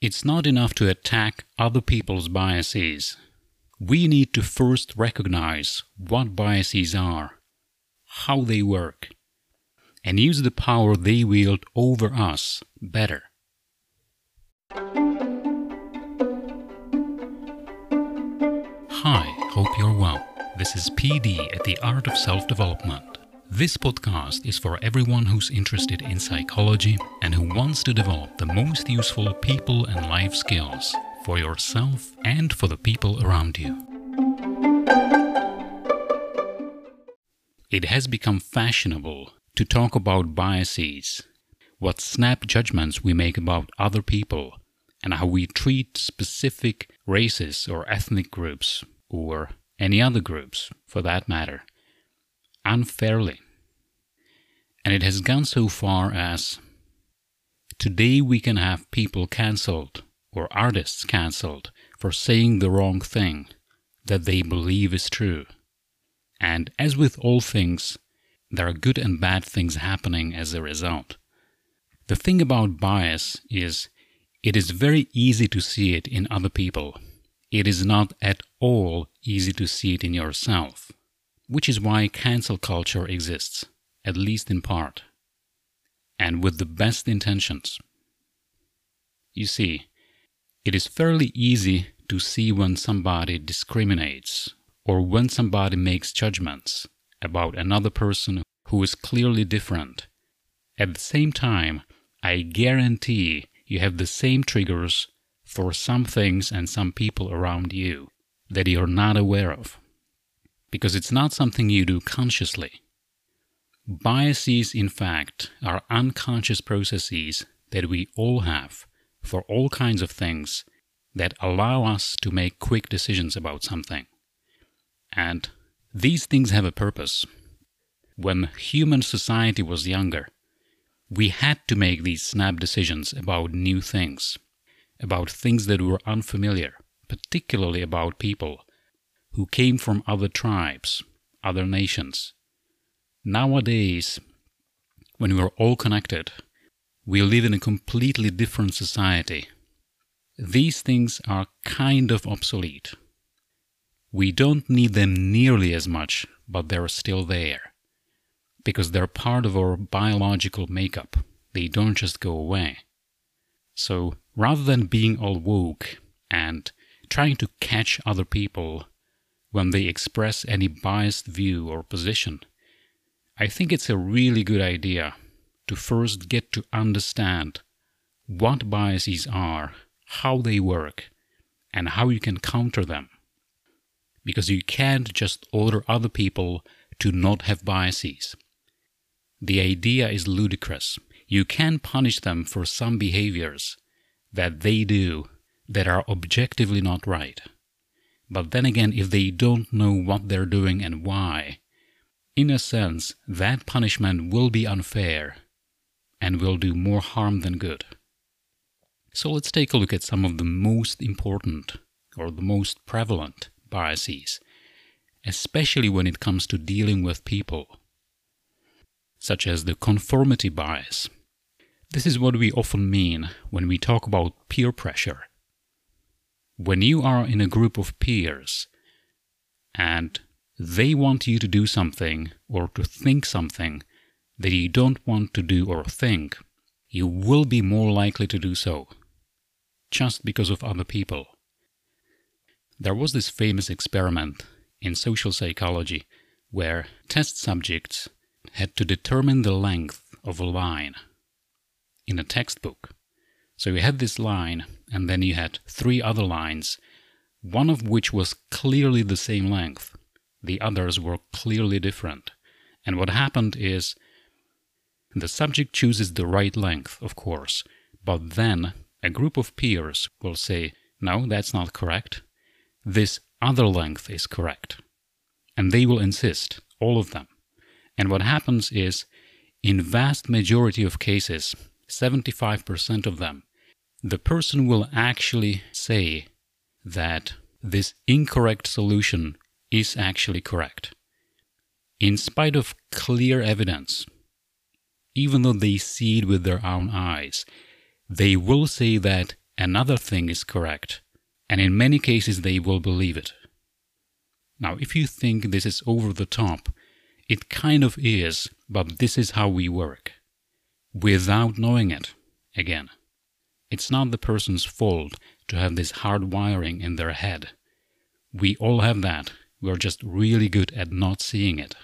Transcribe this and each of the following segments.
It's not enough to attack other people's biases. We need to first recognize what biases are, how they work, and use the power they wield over us better. Hi, hope you're well. This is PD at the Art of Self Development. This podcast is for everyone who's interested in psychology and who wants to develop the most useful people and life skills for yourself and for the people around you. It has become fashionable to talk about biases, what snap judgments we make about other people, and how we treat specific races or ethnic groups, or any other groups for that matter unfairly. And it has gone so far as today we can have people cancelled or artists cancelled for saying the wrong thing that they believe is true. And as with all things, there are good and bad things happening as a result. The thing about bias is it is very easy to see it in other people. It is not at all easy to see it in yourself which is why cancel culture exists, at least in part, and with the best intentions. You see, it is fairly easy to see when somebody discriminates or when somebody makes judgments about another person who is clearly different. At the same time, I guarantee you have the same triggers for some things and some people around you that you're not aware of because it's not something you do consciously. Biases, in fact, are unconscious processes that we all have for all kinds of things that allow us to make quick decisions about something. And these things have a purpose. When human society was younger, we had to make these snap decisions about new things, about things that were unfamiliar, particularly about people who came from other tribes, other nations. Nowadays, when we're all connected, we live in a completely different society. These things are kind of obsolete. We don't need them nearly as much, but they're still there. Because they're part of our biological makeup. They don't just go away. So rather than being all woke and trying to catch other people when they express any biased view or position. I think it's a really good idea to first get to understand what biases are, how they work, and how you can counter them. Because you can't just order other people to not have biases. The idea is ludicrous. You can punish them for some behaviors that they do that are objectively not right. But then again, if they don't know what they're doing and why, in a sense, that punishment will be unfair and will do more harm than good. So let's take a look at some of the most important or the most prevalent biases, especially when it comes to dealing with people, such as the conformity bias. This is what we often mean when we talk about peer pressure when you are in a group of peers and they want you to do something or to think something that you don't want to do or think, you will be more likely to do so just because of other people. There was this famous experiment in social psychology where test subjects had to determine the length of a line in a textbook. So you had this line, and then you had three other lines, one of which was clearly the same length. The others were clearly different. And what happened is the subject chooses the right length, of course, but then a group of peers will say, no, that's not correct. This other length is correct. And they will insist, all of them. And what happens is, in vast majority of cases, 75% of them, the person will actually say that this incorrect solution is actually correct. In spite of clear evidence, even though they see it with their own eyes, they will say that another thing is correct, and in many cases they will believe it. Now, if you think this is over the top, it kind of is, but this is how we work. Without knowing it, again. It's not the person's fault to have this hard wiring in their head. We all have that. We're just really good at not seeing it.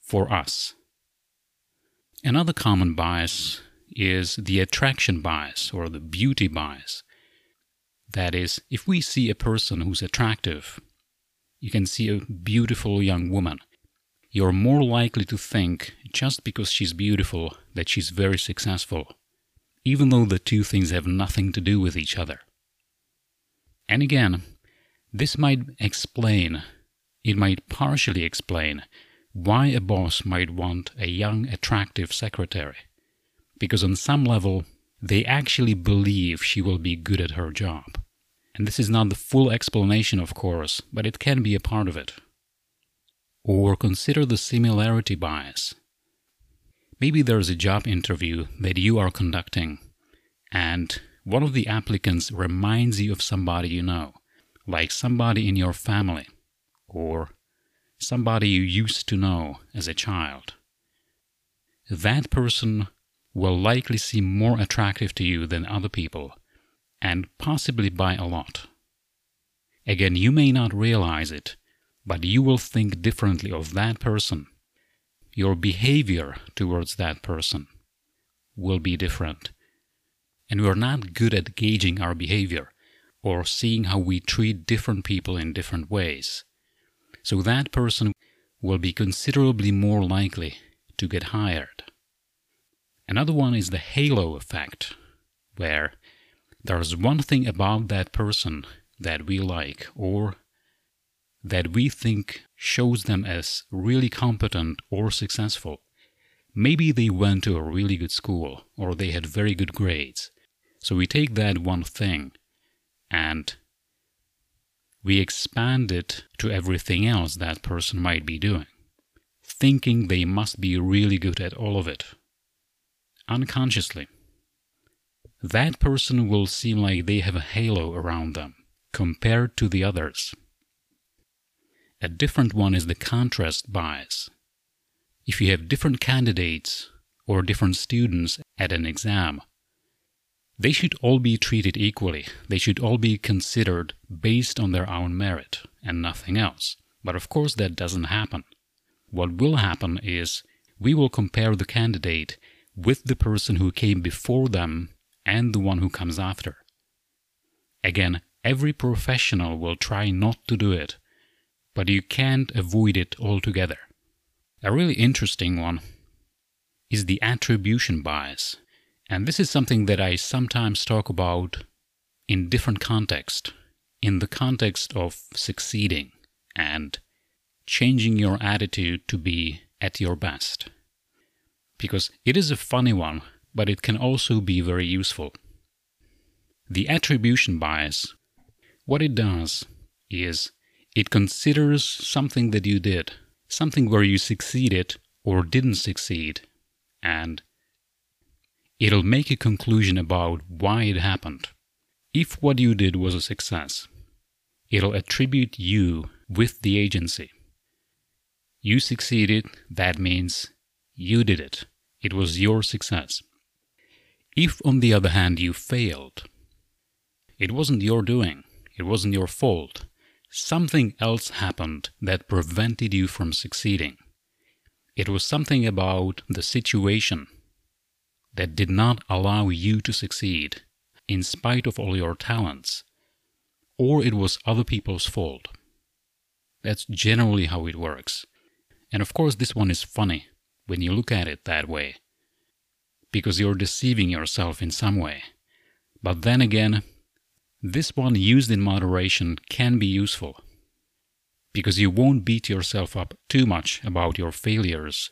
For us. Another common bias is the attraction bias or the beauty bias. That is, if we see a person who's attractive, you can see a beautiful young woman, you're more likely to think, just because she's beautiful, that she's very successful, even though the two things have nothing to do with each other. And again, this might explain, it might partially explain, why a boss might want a young, attractive secretary. Because on some level, they actually believe she will be good at her job. And this is not the full explanation, of course, but it can be a part of it. Or consider the similarity bias. Maybe there's a job interview that you are conducting, and one of the applicants reminds you of somebody you know, like somebody in your family, or somebody you used to know as a child. That person will likely seem more attractive to you than other people, and possibly by a lot. Again, you may not realize it, but you will think differently of that person. Your behavior towards that person will be different. And we're not good at gauging our behavior or seeing how we treat different people in different ways. So that person will be considerably more likely to get hired. Another one is the halo effect, where there's one thing about that person that we like or that we think shows them as really competent or successful. Maybe they went to a really good school or they had very good grades. So we take that one thing and we expand it to everything else that person might be doing, thinking they must be really good at all of it. Unconsciously. That person will seem like they have a halo around them compared to the others. A different one is the contrast bias. If you have different candidates or different students at an exam, they should all be treated equally. They should all be considered based on their own merit and nothing else. But of course, that doesn't happen. What will happen is we will compare the candidate with the person who came before them and the one who comes after. Again, every professional will try not to do it but you can't avoid it altogether. A really interesting one is the attribution bias. And this is something that I sometimes talk about in different contexts. In the context of succeeding and changing your attitude to be at your best. Because it is a funny one, but it can also be very useful. The attribution bias, what it does is it considers something that you did, something where you succeeded or didn't succeed, and it'll make a conclusion about why it happened. If what you did was a success, it'll attribute you with the agency. You succeeded, that means you did it. It was your success. If, on the other hand, you failed, it wasn't your doing, it wasn't your fault, something else happened that prevented you from succeeding. It was something about the situation that did not allow you to succeed, in spite of all your talents, or it was other people's fault. That's generally how it works. And of course, this one is funny when you look at it that way, because you're deceiving yourself in some way. But then again, this one used in moderation can be useful because you won't beat yourself up too much about your failures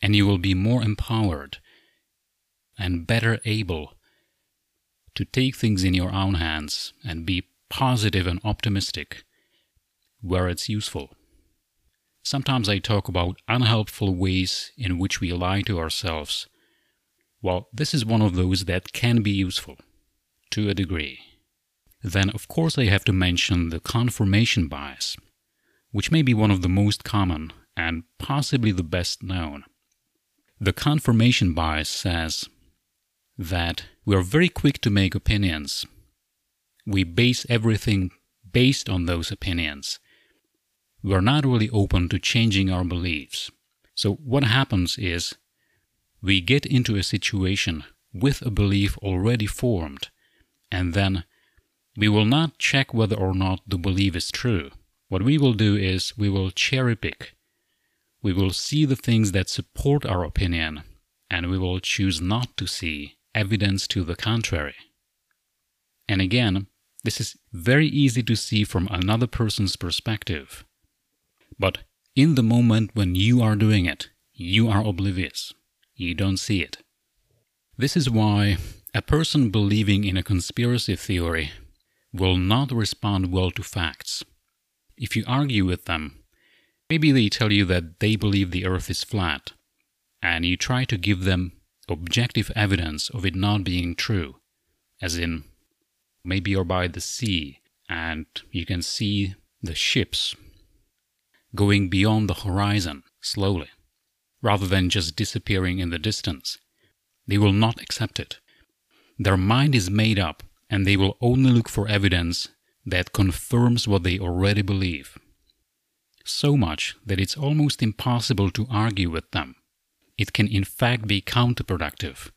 and you will be more empowered and better able to take things in your own hands and be positive and optimistic where it's useful. Sometimes I talk about unhelpful ways in which we lie to ourselves. Well, this is one of those that can be useful to a degree. Then, of course, I have to mention the confirmation bias, which may be one of the most common and possibly the best known. The confirmation bias says that we are very quick to make opinions. We base everything based on those opinions. We are not really open to changing our beliefs. So, what happens is we get into a situation with a belief already formed, and then we will not check whether or not the belief is true. What we will do is we will cherry pick. We will see the things that support our opinion, and we will choose not to see evidence to the contrary. And again, this is very easy to see from another person's perspective. But in the moment when you are doing it, you are oblivious. You don't see it. This is why a person believing in a conspiracy theory will not respond well to facts. If you argue with them, maybe they tell you that they believe the earth is flat, and you try to give them objective evidence of it not being true, as in, maybe you're by the sea and you can see the ships going beyond the horizon slowly, rather than just disappearing in the distance. They will not accept it. Their mind is made up and they will only look for evidence that confirms what they already believe. So much that it's almost impossible to argue with them. It can in fact be counterproductive.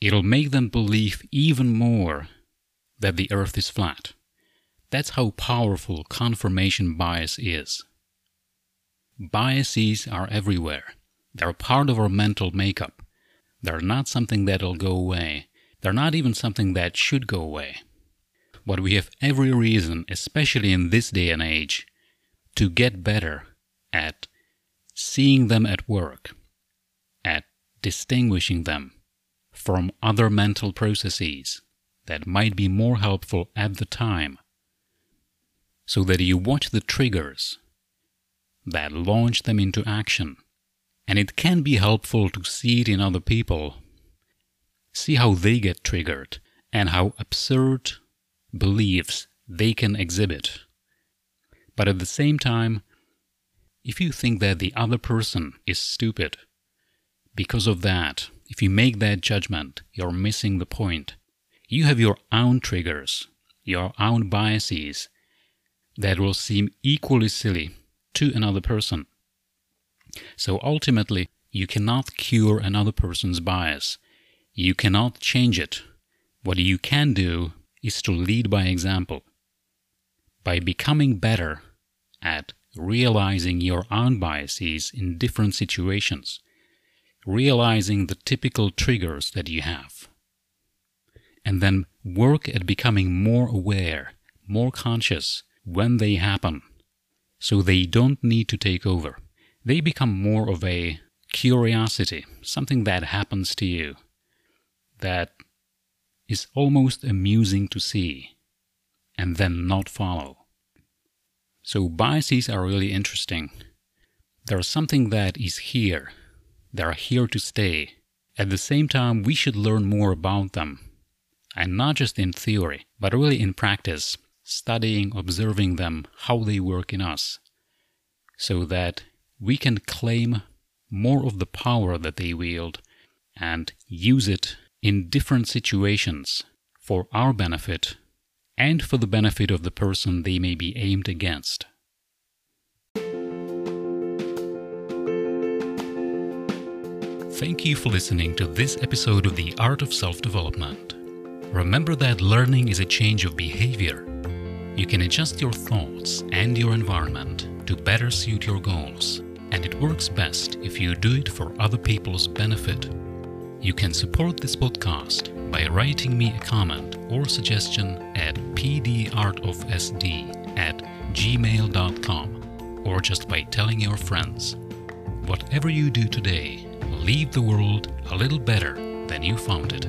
It'll make them believe even more that the earth is flat. That's how powerful confirmation bias is. Biases are everywhere. They're part of our mental makeup. They're not something that'll go away. They're not even something that should go away. But we have every reason, especially in this day and age, to get better at seeing them at work, at distinguishing them from other mental processes that might be more helpful at the time, so that you watch the triggers that launch them into action. And it can be helpful to see it in other people see how they get triggered and how absurd beliefs they can exhibit. But at the same time, if you think that the other person is stupid, because of that, if you make that judgment, you're missing the point. You have your own triggers, your own biases that will seem equally silly to another person. So ultimately, you cannot cure another person's bias. You cannot change it. What you can do is to lead by example. By becoming better at realizing your own biases in different situations, realizing the typical triggers that you have, and then work at becoming more aware, more conscious when they happen, so they don't need to take over. They become more of a curiosity, something that happens to you that is almost amusing to see and then not follow. So biases are really interesting. They're something that is here. They're here to stay. At the same time, we should learn more about them. And not just in theory, but really in practice, studying, observing them, how they work in us, so that we can claim more of the power that they wield and use it in different situations for our benefit and for the benefit of the person they may be aimed against. Thank you for listening to this episode of The Art of Self Development. Remember that learning is a change of behavior. You can adjust your thoughts and your environment to better suit your goals, and it works best if you do it for other people's benefit. You can support this podcast by writing me a comment or suggestion at pdartofsd at gmail.com or just by telling your friends. Whatever you do today, leave the world a little better than you found it.